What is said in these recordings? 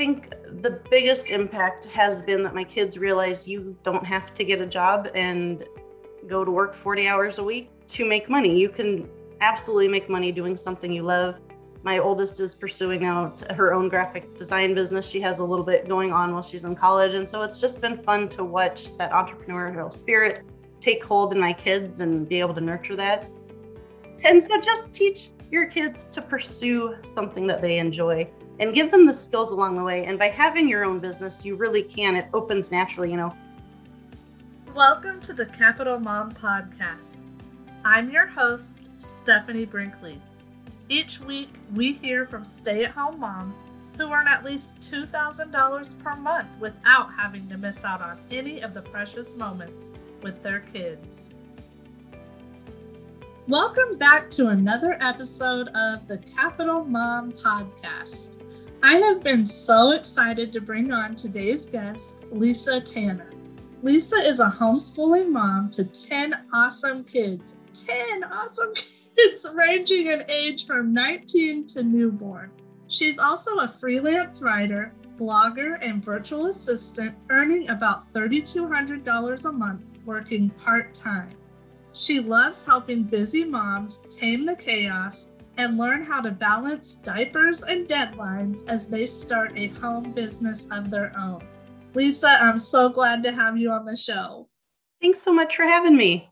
think the biggest impact has been that my kids realize you don't have to get a job and go to work 40 hours a week to make money. You can absolutely make money doing something you love. My oldest is pursuing out her own graphic design business. She has a little bit going on while she's in college. And so it's just been fun to watch that entrepreneurial spirit take hold in my kids and be able to nurture that. And so just teach your kids to pursue something that they enjoy and give them the skills along the way. And by having your own business, you really can. It opens naturally, you know. Welcome to the Capital Mom Podcast. I'm your host, Stephanie Brinkley. Each week, we hear from stay at home moms who earn at least $2,000 per month without having to miss out on any of the precious moments with their kids. Welcome back to another episode of the Capital Mom Podcast. I have been so excited to bring on today's guest, Lisa Tanner. Lisa is a homeschooling mom to 10 awesome kids. 10 awesome kids ranging in age from 19 to newborn. She's also a freelance writer, blogger, and virtual assistant, earning about $3,200 a month working part time. She loves helping busy moms tame the chaos and learn how to balance diapers and deadlines as they start a home business of their own. Lisa, I'm so glad to have you on the show. Thanks so much for having me.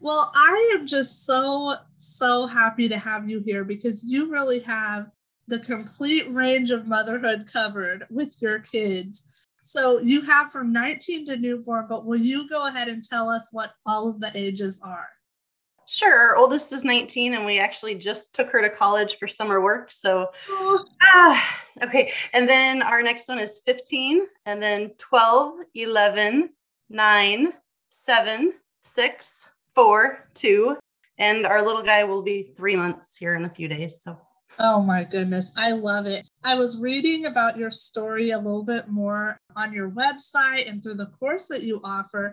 Well, I am just so, so happy to have you here because you really have the complete range of motherhood covered with your kids. So you have from 19 to newborn, but will you go ahead and tell us what all of the ages are? Sure. Our oldest is 19, and we actually just took her to college for summer work. So, oh. ah, okay. And then our next one is 15, and then 12, 11, 9, 7, 6, 4, 2. And our little guy will be three months here in a few days. So, oh my goodness. I love it. I was reading about your story a little bit more on your website and through the course that you offer.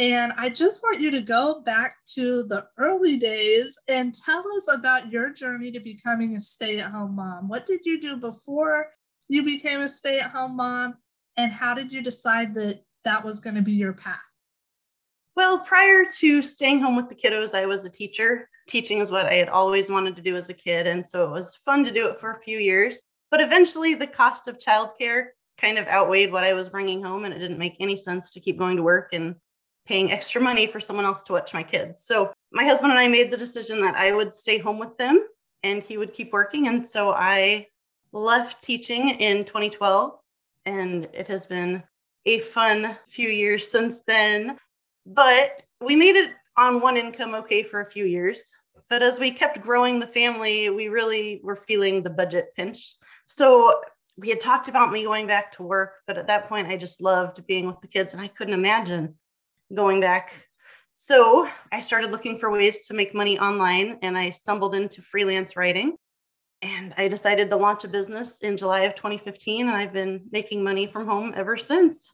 And I just want you to go back to the early days and tell us about your journey to becoming a stay at home mom. What did you do before you became a stay at home mom? And how did you decide that that was going to be your path? Well, prior to staying home with the kiddos, I was a teacher. Teaching is what I had always wanted to do as a kid. And so it was fun to do it for a few years. But eventually, the cost of childcare kind of outweighed what I was bringing home, and it didn't make any sense to keep going to work and paying extra money for someone else to watch my kids. So my husband and I made the decision that I would stay home with them and he would keep working. And so I left teaching in 2012 and it has been a fun few years since then. But we made it on one income okay for a few years. But as we kept growing the family, we really were feeling the budget pinch. So we had talked about me going back to work, but at that point, I just loved being with the kids and I couldn't imagine going back. So I started looking for ways to make money online and I stumbled into freelance writing. And I decided to launch a business in July of 2015, and I've been making money from home ever since.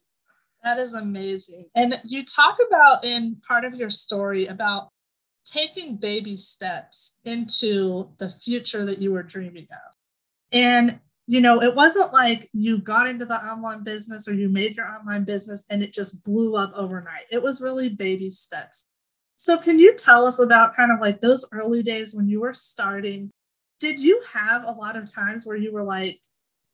That is amazing. And you talk about in part of your story about taking baby steps into the future that you were dreaming of. And you know, it wasn't like you got into the online business or you made your online business and it just blew up overnight. It was really baby steps. So, can you tell us about kind of like those early days when you were starting? Did you have a lot of times where you were like,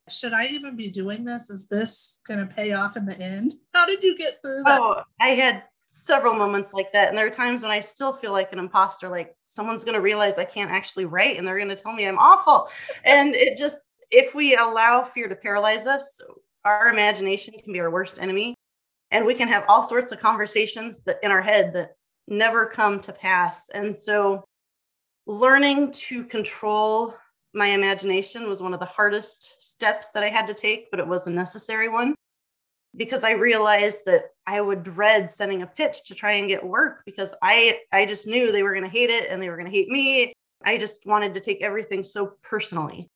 should I even be doing this? Is this going to pay off in the end? How did you get through that? Oh, I had several moments like that. And there are times when I still feel like an imposter, like someone's going to realize I can't actually write and they're going to tell me I'm awful. And it just, if we allow fear to paralyze us, our imagination can be our worst enemy. And we can have all sorts of conversations that in our head that never come to pass. And so learning to control my imagination was one of the hardest steps that I had to take, but it was a necessary one because I realized that I would dread sending a pitch to try and get work because I I just knew they were going to hate it and they were going to hate me. I just wanted to take everything so personally.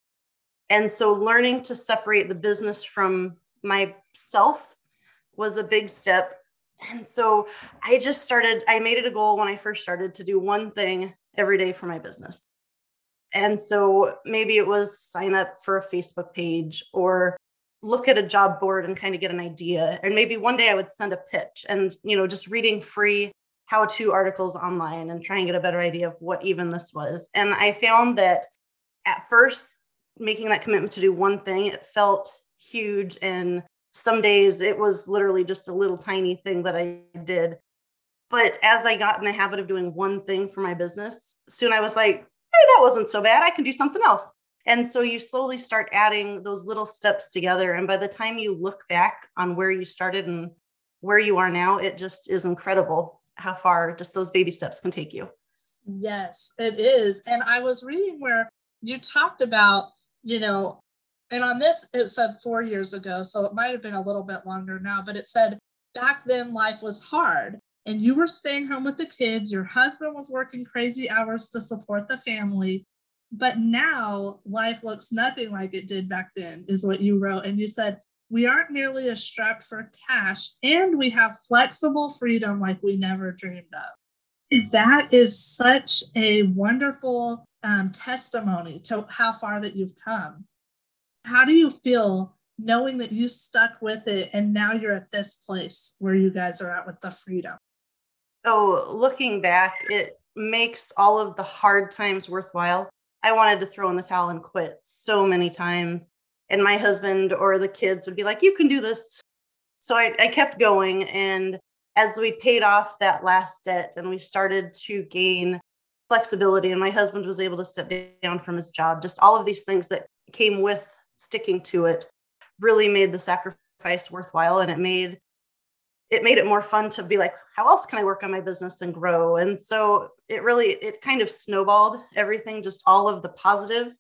And so learning to separate the business from myself was a big step. And so I just started, I made it a goal when I first started to do one thing every day for my business. And so maybe it was sign up for a Facebook page or look at a job board and kind of get an idea. And maybe one day I would send a pitch and, you know, just reading free how to articles online and try and get a better idea of what even this was. And I found that at first, making that commitment to do one thing, it felt huge. And some days it was literally just a little tiny thing that I did. But as I got in the habit of doing one thing for my business, soon I was like, hey, that wasn't so bad. I can do something else. And so you slowly start adding those little steps together. And by the time you look back on where you started and where you are now, it just is incredible how far just those baby steps can take you. Yes, it is. And I was reading where you talked about, you know, and on this it said four years ago, so it might have been a little bit longer now, but it said back then life was hard and you were staying home with the kids, your husband was working crazy hours to support the family. But now life looks nothing like it did back then, is what you wrote. And you said, we aren't nearly as strapped for cash and we have flexible freedom like we never dreamed of. That is such a wonderful um, testimony to how far that you've come. How do you feel knowing that you stuck with it and now you're at this place where you guys are at with the freedom? Oh, looking back, it makes all of the hard times worthwhile. I wanted to throw in the towel and quit so many times and my husband or the kids would be like you can do this so I, I, kept going and as we paid off that last debt and we started to gain flexibility and my husband was able to step down from his job just all of these things that came with sticking to it really made the sacrifice worthwhile and it made it made it more fun to be like how else can i work on my business and grow and so it really it kind of snowballed everything just all of the positive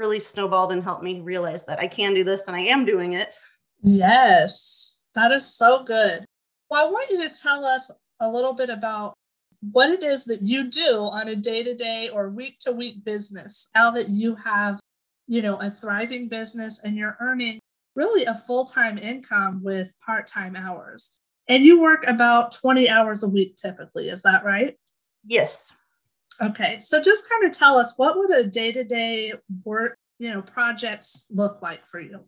really snowballed and helped me realize that I can do this and I am doing it. Yes, that is so good. Well, I want you to tell us a little bit about what it is that you do on a day to day or week to week business now that you have, you know, a thriving business and you're earning really a full time income with part time hours. And you work about 20 hours a week typically, is that right? Yes. Okay, so just kind of tell us what would a day-to-day work, you know, projects look like for you?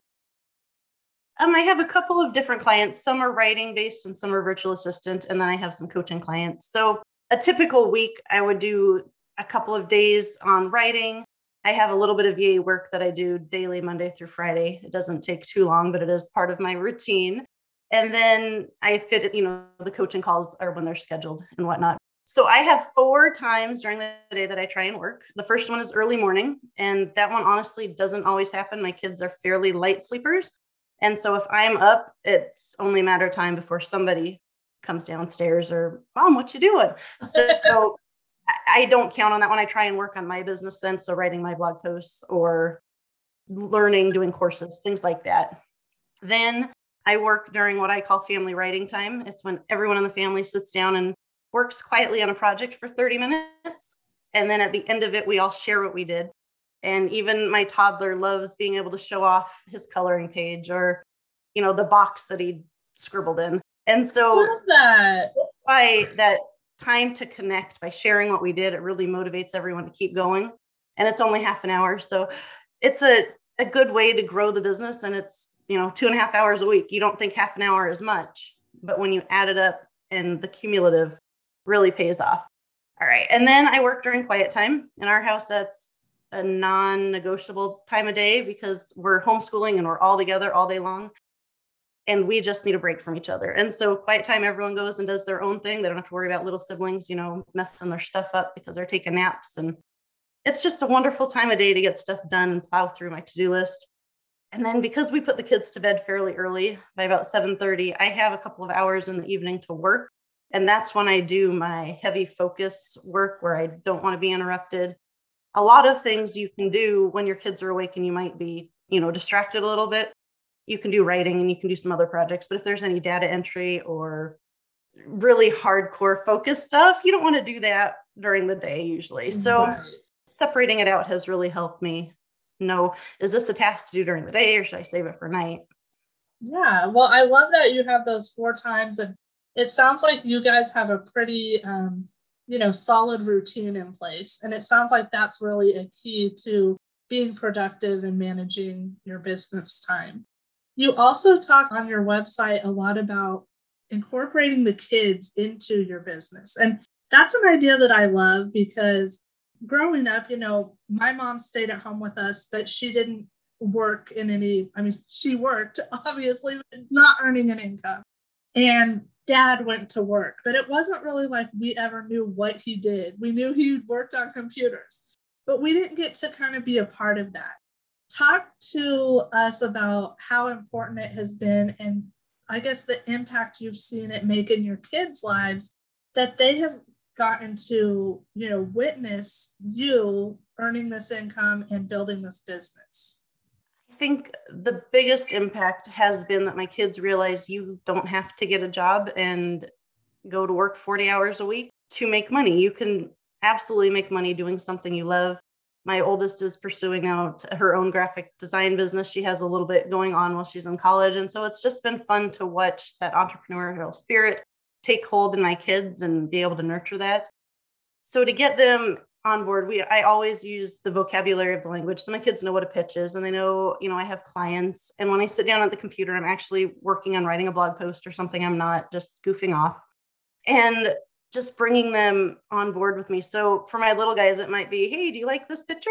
Um, I have a couple of different clients. Some are writing based and some are virtual assistant, and then I have some coaching clients. So a typical week, I would do a couple of days on writing. I have a little bit of VA work that I do daily, Monday through Friday. It doesn't take too long, but it is part of my routine. And then I fit it, you know, the coaching calls are when they're scheduled and whatnot. So I have four times during the day that I try and work. The first one is early morning, and that one honestly doesn't always happen. My kids are fairly light sleepers. And so if I'm up, it's only a matter of time before somebody comes downstairs or, Mom, what you doing? So I don't count on that when I try and work on my business then. So writing my blog posts or learning, doing courses, things like that. Then I work during what I call family writing time. It's when everyone in the family sits down and works quietly on a project for 30 minutes. And then at the end of it, we all share what we did. And even my toddler loves being able to show off his coloring page or, you know, the box that he scribbled in. And so that by that time to connect by sharing what we did, it really motivates everyone to keep going. And it's only half an hour. So it's a, a good way to grow the business. And it's, you know, two and a half hours a week. You don't think half an hour is much, but when you add it up and the cumulative, really pays off. All right. And then I work during quiet time. In our house, that's a non negotiable time of day because we're homeschooling and we're all together all day long. And we just need a break from each other. And so, quiet time, everyone goes and does their own thing. They don't have to worry about little siblings, you know, messing their stuff up because they're taking naps. And it's just a wonderful time of day to get stuff done and plow through my to do list. And then because we put the kids to bed fairly early by about 7:30, I have a couple of hours in the evening to work and that's when I do my heavy focus work where I don't want to be interrupted. A lot of things you can do when your kids are awake and you might be, you know, distracted a little bit. You can do writing and you can do some other projects. But if there's any data entry or really hardcore focus stuff, you don't want to do that during the day usually. So right. separating it out has really helped me know is this a task to do during the day or should I save it for night? Yeah, well, I love that you have those four times and it sounds like you guys have a pretty um, you know solid routine in place and it sounds like that's really a key to being productive and managing your business time You also talk on your website a lot about incorporating the kids into your business. And that's an idea that I love because growing up, you know, my mom stayed at home with us, but she didn't work in any, I mean, she worked, obviously, not earning an income. And dad went to work, but it wasn't really like we ever knew what he did. We knew he worked on computers, but we didn't get to kind of be a part of that. Talk to us about how important it has been and I guess the impact you've seen it make in your kids' lives that they have gotten to, you know, witness you earning this income and building this business. I think the biggest impact has been that my kids realize you don't have to get a job and go to work 40 hours a week to make money. You can absolutely make money doing something you love my oldest is pursuing out her own graphic design business. She has a little bit going on while she's in college. And so it's just been fun to watch that entrepreneurial spirit take hold in my kids and be able to nurture that. So to get them on board, we I always use the vocabulary of the language. So my kids know what a pitch is and they know, you know, I have clients. And when I sit down at the computer, I'm actually working on writing a blog post or something. I'm not just goofing off. And just bringing them on board with me. So for my little guys, it might be, hey, do you like this picture?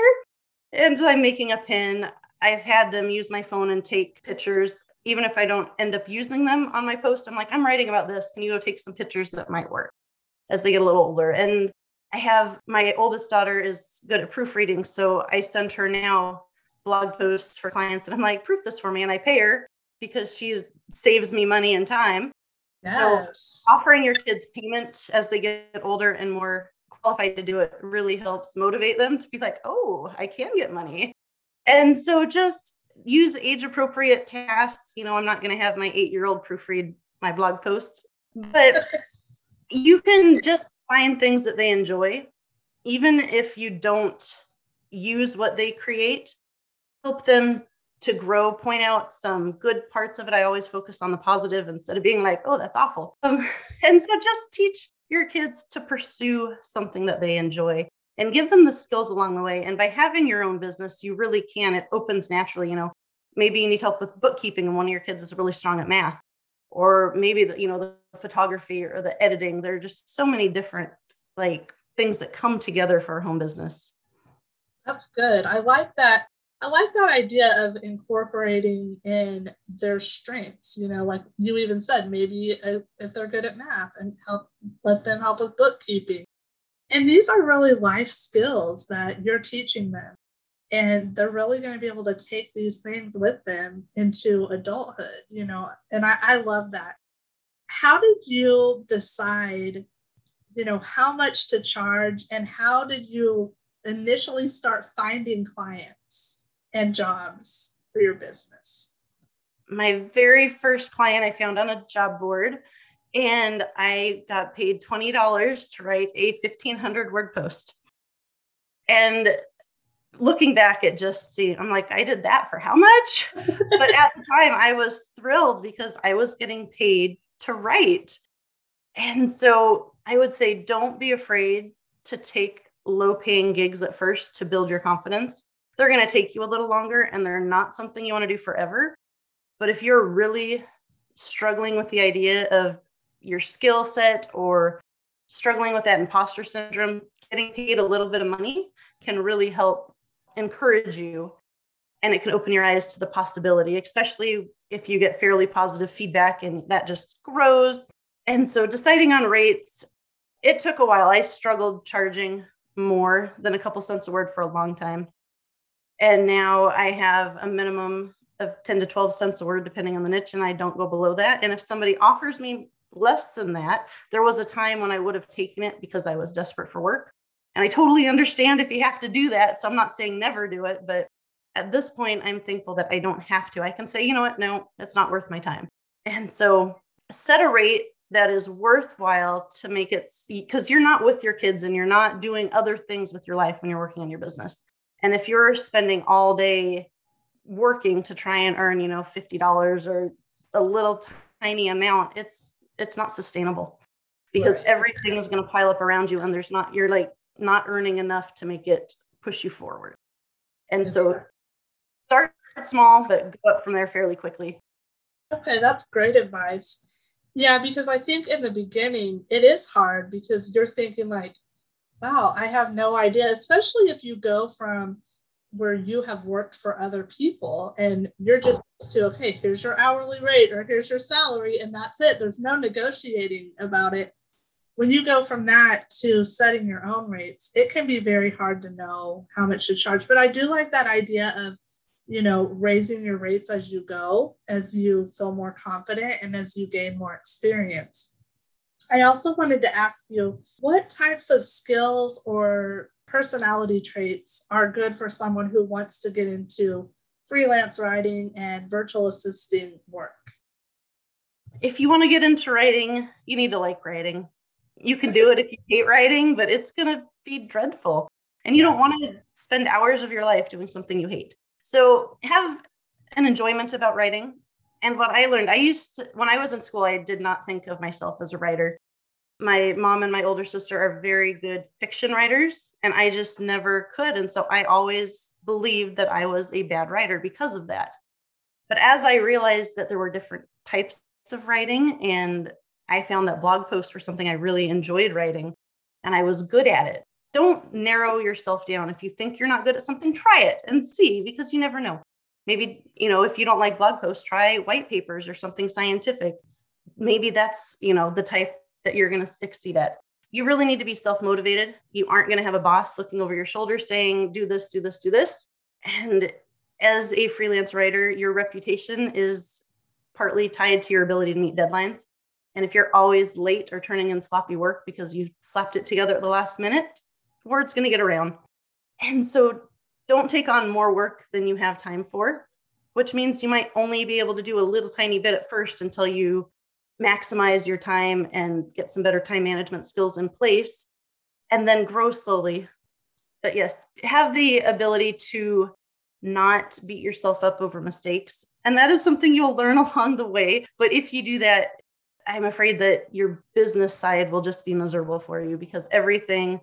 And I'm making a pin. I've had them use my phone and take pictures. Even if I don't end up using them on my post, I'm like, I'm writing about this. Can you go take some pictures that might work as they get a little older? And I have my oldest daughter is good at proofreading. So I send her now blog posts for clients and I'm like, proof this for me. And I pay her because she saves me money and time. Yes. So offering your kids payment as they get older and more qualified to do it really helps motivate them to be like, oh, I can get money. And so just use age appropriate tasks. You know, I'm not going to have my eight year old proofread my blog posts, but you can just find things that they enjoy, even if you don't use what they create, help them to grow, point out some good parts of it. I always focus on the positive instead of being like, oh, that's awful. Um, and so just teach your kids to pursue something that they enjoy and give them the skills along the way. And by having your own business, you really can. It opens naturally. You know, maybe you need help with bookkeeping and one of your kids is really strong at math, or maybe the, you know, the photography or the editing. There are just so many different like things that come together for a home business. That's good. I like that I like that idea of incorporating in their strengths. You know, like you even said, maybe if they're good at math and help let them help with bookkeeping. And these are really life skills that you're teaching them. And they're really going to be able to take these things with them into adulthood, you know, and I, I love that. How did you decide, you know, how much to charge and how did you initially start finding clients? and jobs for your business? My very first client I found on a job board, and I got paid $20 to write a 1500 word post. And looking back at just see, I'm like, I did that for how much? but at the time, I was thrilled because I was getting paid to write. And so I would say, don't be afraid to take low paying gigs at first to build your confidence they're going to take you a little longer and they're not something you want to do forever. But if you're really struggling with the idea of your skill set or struggling with that imposter syndrome, getting paid a little bit of money can really help encourage you and it can open your eyes to the possibility, especially if you get fairly positive feedback and that just grows. And so deciding on rates, it took a while. I struggled charging more than a couple cents a word for a long time. And now I have a minimum of 10 to 12 cents a word, depending on the niche, and I don't go below that. And if somebody offers me less than that, there was a time when I would have taken it because I was desperate for work. And I totally understand if you have to do that. So I'm not saying never do it, but at this point, I'm thankful that I don't have to. I can say, you know what, no, it's not worth my time. And so set a rate that is worthwhile to make it because you're not with your kids and you're not doing other things with your life when you're working on your business. And if you're spending all day working to try and earn, you know, $50 or a little tiny amount, it's it's not sustainable because right. everything is going to pile up around you and there's not you're like not earning enough to make it push you forward. And so start small but go up from there fairly quickly. Okay, that's great advice. Yeah, because I think in the beginning it is hard because you're thinking like, wow, I have no idea, especially if you go from where you have worked for other people and you're just to okay here's your hourly rate or here's your salary and that's it there's no negotiating about it when you go from that to setting your own rates it can be very hard to know how much to charge but i do like that idea of you know raising your rates as you go as you feel more confident and as you gain more experience i also wanted to ask you what types of skills or personality traits are good for someone who wants to get into freelance writing and virtual assisting work? If you want to get into writing, you need to like writing. You can do it if you hate writing, but it's going to be dreadful. And you don't want to spend hours of your life doing something you hate. So have an enjoyment about writing. And what I learned, I used to, when I was in school, I did not think of myself as a writer. My mom and my older sister are very good fiction writers and i just never could. And so i always believed that i was a bad writer because of that. But as i realized that there were different types of writing and i found that blog posts were something i really enjoyed writing and i was good at it don't narrow yourself down if you think you're not good at something try it and see because you never know maybe you know if you don't like blog posts try white papers or something scientific maybe that's you know the type that you're going to succeed at. You really need to be self motivated. You aren't going to have a boss looking over your shoulder saying, do this, do this, do this. And as a freelance writer, your reputation is partly tied to your ability to meet deadlines. And if you're always late or turning in sloppy work because you slapped it together at the last minute, word's going to get around. And so don't take on more work than you have time for, which means you might only be able to do a little tiny bit at first until you maximize your time and get some better time management skills in place and then grow slowly. But yes have the ability to not beat yourself up over mistakes. And that is something you'll learn along the way. But if you do that i'm afraid that your business side will just be miserable for you because everything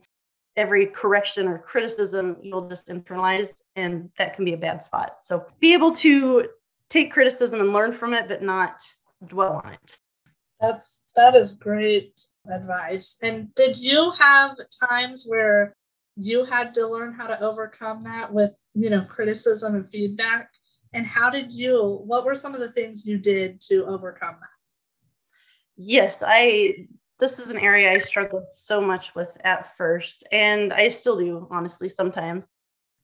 every correction or criticism you'll just internalize and that can be a bad spot so be able to take criticism and learn from it but not dwell on it that's that is great advice. And did you have times where you had to learn how to overcome that with, you know, criticism and feedback? And how did you what were some of the things you did to overcome that? Yes, I this is an area I struggled so much with at first and I still do honestly sometimes.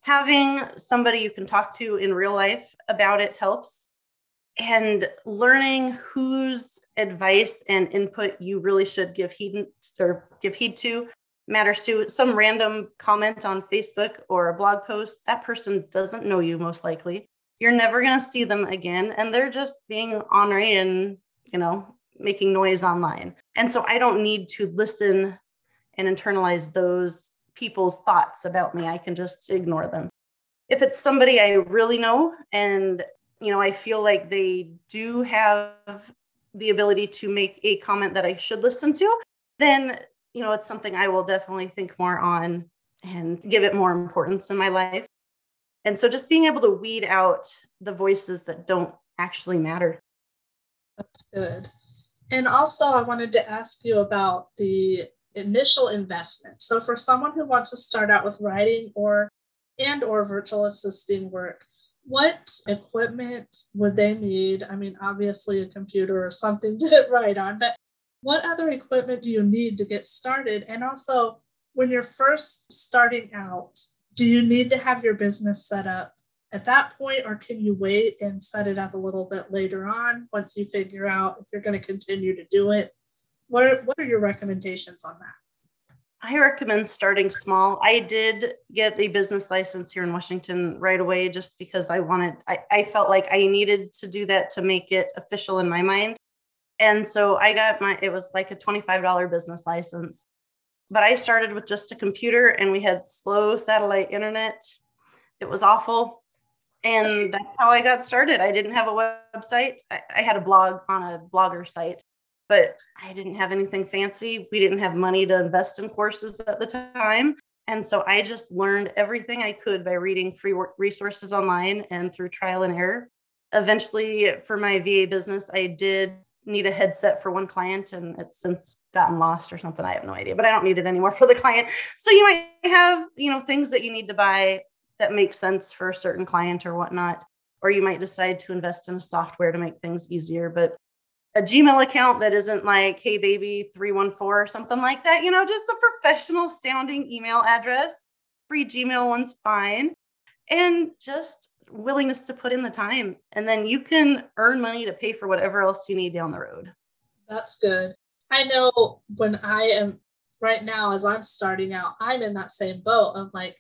Having somebody you can talk to in real life about it helps and learning whose advice and input you really should give heed or give heed to matters to some random comment on Facebook or a blog post that person doesn't know you most likely. You're never going to see them again and they're just being ornery and you know making noise online and so i don't need to listen and internalize those people's thoughts about me i can just ignore them if it's somebody i really know and you know, I feel like they do have the ability to make a comment that I should listen to, then, you know, it's something I will definitely think more on and give it more importance in my life. And so just being able to weed out the voices that don't actually matter. That's good. And also, I wanted to ask you about the initial investment. So, for someone who wants to start out with writing or and or virtual assisting work, what equipment would they need? I mean, obviously a computer or something to write on, but what other equipment do you need to get started? And also, when you're first starting out, do you need to have your business set up at that point, or can you wait and set it up a little bit later on once you figure out if you're going to continue to do it? What are, what are your recommendations on that? I recommend starting small. I did get a business license here in Washington right away just because I wanted, I, I felt like I needed to do that to make it official in my mind. And so I got my, it was like a $25 business license. But I started with just a computer and we had slow satellite internet. It was awful. And that's how I got started. I didn't have a website, I, I had a blog on a blogger site but I didn't have anything fancy. We didn't have money to invest in courses at the time. And so I just learned everything I could by reading free resources online and through trial and error. Eventually, for my VA business, I did need a headset for one client and it's since gotten lost or something. I have no idea, but I don't need it anymore for the client. So you might have, you know, things that you need to buy that makes sense for a certain client or whatnot. Or you might decide to invest in a software to make things easier. But a Gmail account that isn't like, hey baby 314 or something like that, you know, just a professional sounding email address. Free Gmail one's fine. And just willingness to put in the time. And then you can earn money to pay for whatever else you need down the road. That's good. I know when I am right now, as I'm starting out, I'm in that same boat of like,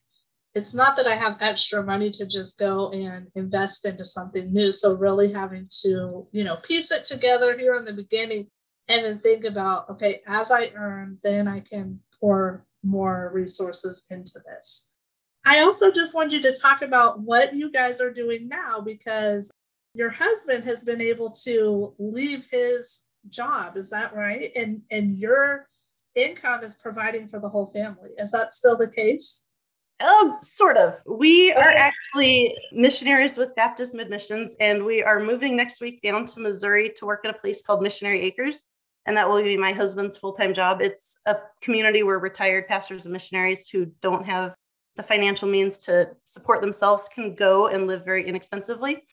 it's not that I have extra money to just go and invest into something new. So really having to, you know, piece it together here in the beginning and then think about, okay, as I earn, then I can pour more resources into this. I also just want you to talk about what you guys are doing now because your husband has been able to leave his job. Is that right? And and your income is providing for the whole family. Is that still the case? Um, sort of. We are actually missionaries with Baptist Mid Missions, and we are moving next week down to Missouri to work at a place called Missionary Acres. And that will be my husband's full time job. It's a community where retired pastors and missionaries who don't have the financial means to support themselves can go and live very inexpensively.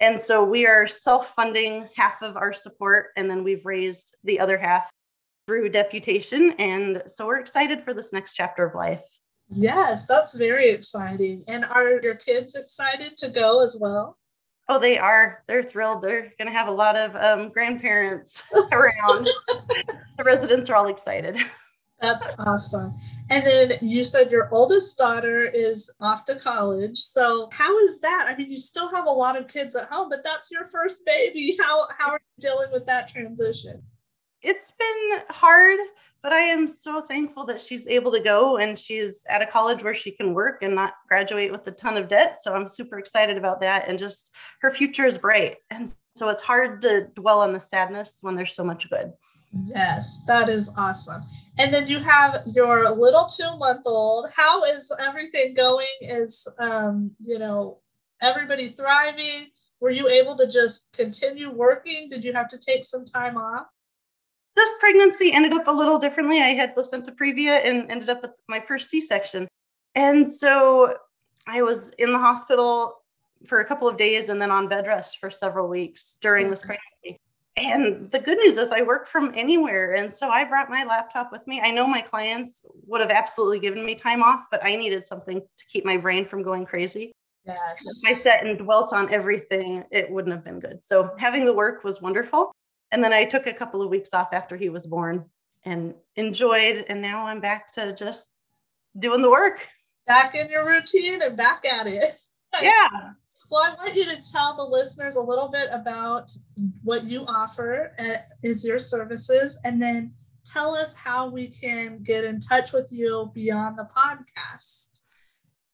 And so we are self funding half of our support, and then we've raised the other half through deputation. And so we're excited for this next chapter of life. Yes, that's very exciting. And are your kids excited to go as well? Oh, they are. They're thrilled. They're going to have a lot of um, grandparents around. the residents are all excited. That's awesome. And then you said your oldest daughter is off to college. So how is that? I mean, you still have a lot of kids at home, but that's your first baby. How how are you dealing with that transition? It's been hard, but I am so thankful that she's able to go and she's at a college where she can work and not graduate with a ton of debt. So I'm super excited about that. And just her future is bright. And so it's hard to dwell on the sadness when there's so much good. Yes, that is awesome. And then you have your little two month old. How is everything going? Is, um, you know, everybody thriving? Were you able to just continue working? Did you have to take some time off? This pregnancy ended up a little differently. I had placenta previa and ended up with my first C section. And so I was in the hospital for a couple of days and then on bed rest for several weeks during this pregnancy and the good news is I work from anywhere. And so I brought my laptop with me. I know my clients would have absolutely given me time off, but I needed something to keep my brain from going crazy. Yes. If I sat and dwelt on everything, it wouldn't have been good. So having the work was wonderful. And then I took a couple of weeks off after he was born and enjoyed. And now I'm back to just doing the work. Back in your routine and back at it. yeah. Well, I want you to tell the listeners a little bit about what you offer at, is your services, and then tell us how we can get in touch with you beyond the podcast.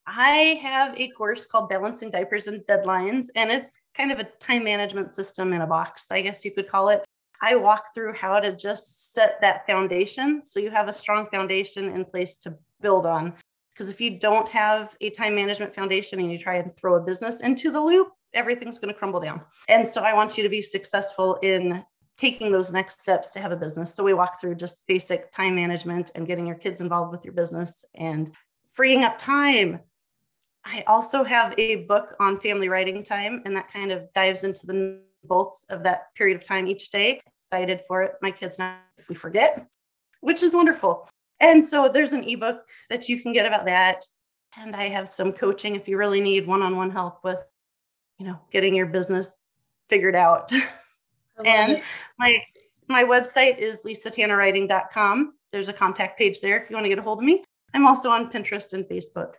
I have a course called Balancing Diapers and Deadlines, and it's kind of a time management system in a box, I guess you could call it. I walk through how to just set that foundation so you have a strong foundation in place to build on. Because if you don't have a time management foundation and you try and throw a business into the loop, everything's going to crumble down. And so I want you to be successful in taking those next steps to have a business. So we walk through just basic time management and getting your kids involved with your business and freeing up time. I also have a book on family writing time, and that kind of dives into the bolts of that period of time each day. Excited for it. My kids now, if we forget, which is wonderful. And so there's an ebook that you can get about that. And I have some coaching if you really need one on one help with, you know, getting your business figured out. and it. my my website is lisatannerwriting.com. There's a contact page there if you want to get a hold of me. I'm also on Pinterest and Facebook.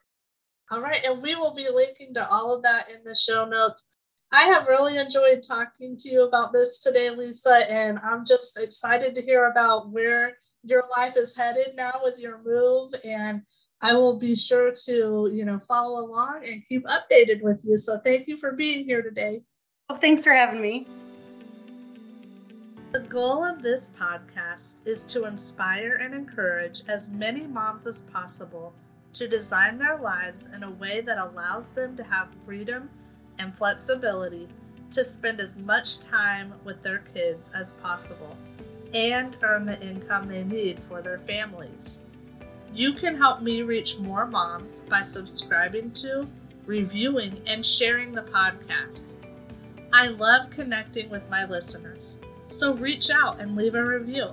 All right. And we will be linking to all of that in the show notes. I have really enjoyed talking to you about this today, Lisa, and I'm just excited to hear about where your life is headed now with your move and I will be sure to, you know, follow along and keep updated with you. So thank you for being here today. Well, thanks for having me. The goal of this podcast is to inspire and encourage as many moms as possible to design their lives in a way that allows them to have freedom and flexibility to spend as much time with their kids as possible and earn the income they need for their families. You can help me reach more moms by subscribing to, reviewing, and sharing the podcast. I love connecting with my listeners, so reach out and leave a review.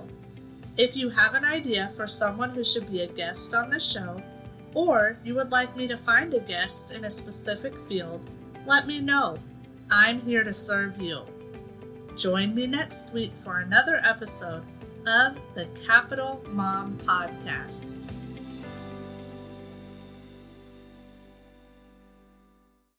If you have an idea for someone who should be a guest on the show, or you would like me to find a guest in a specific field, let me know. I'm here to serve you. Join me next week for another episode of the Capital Mom Podcast.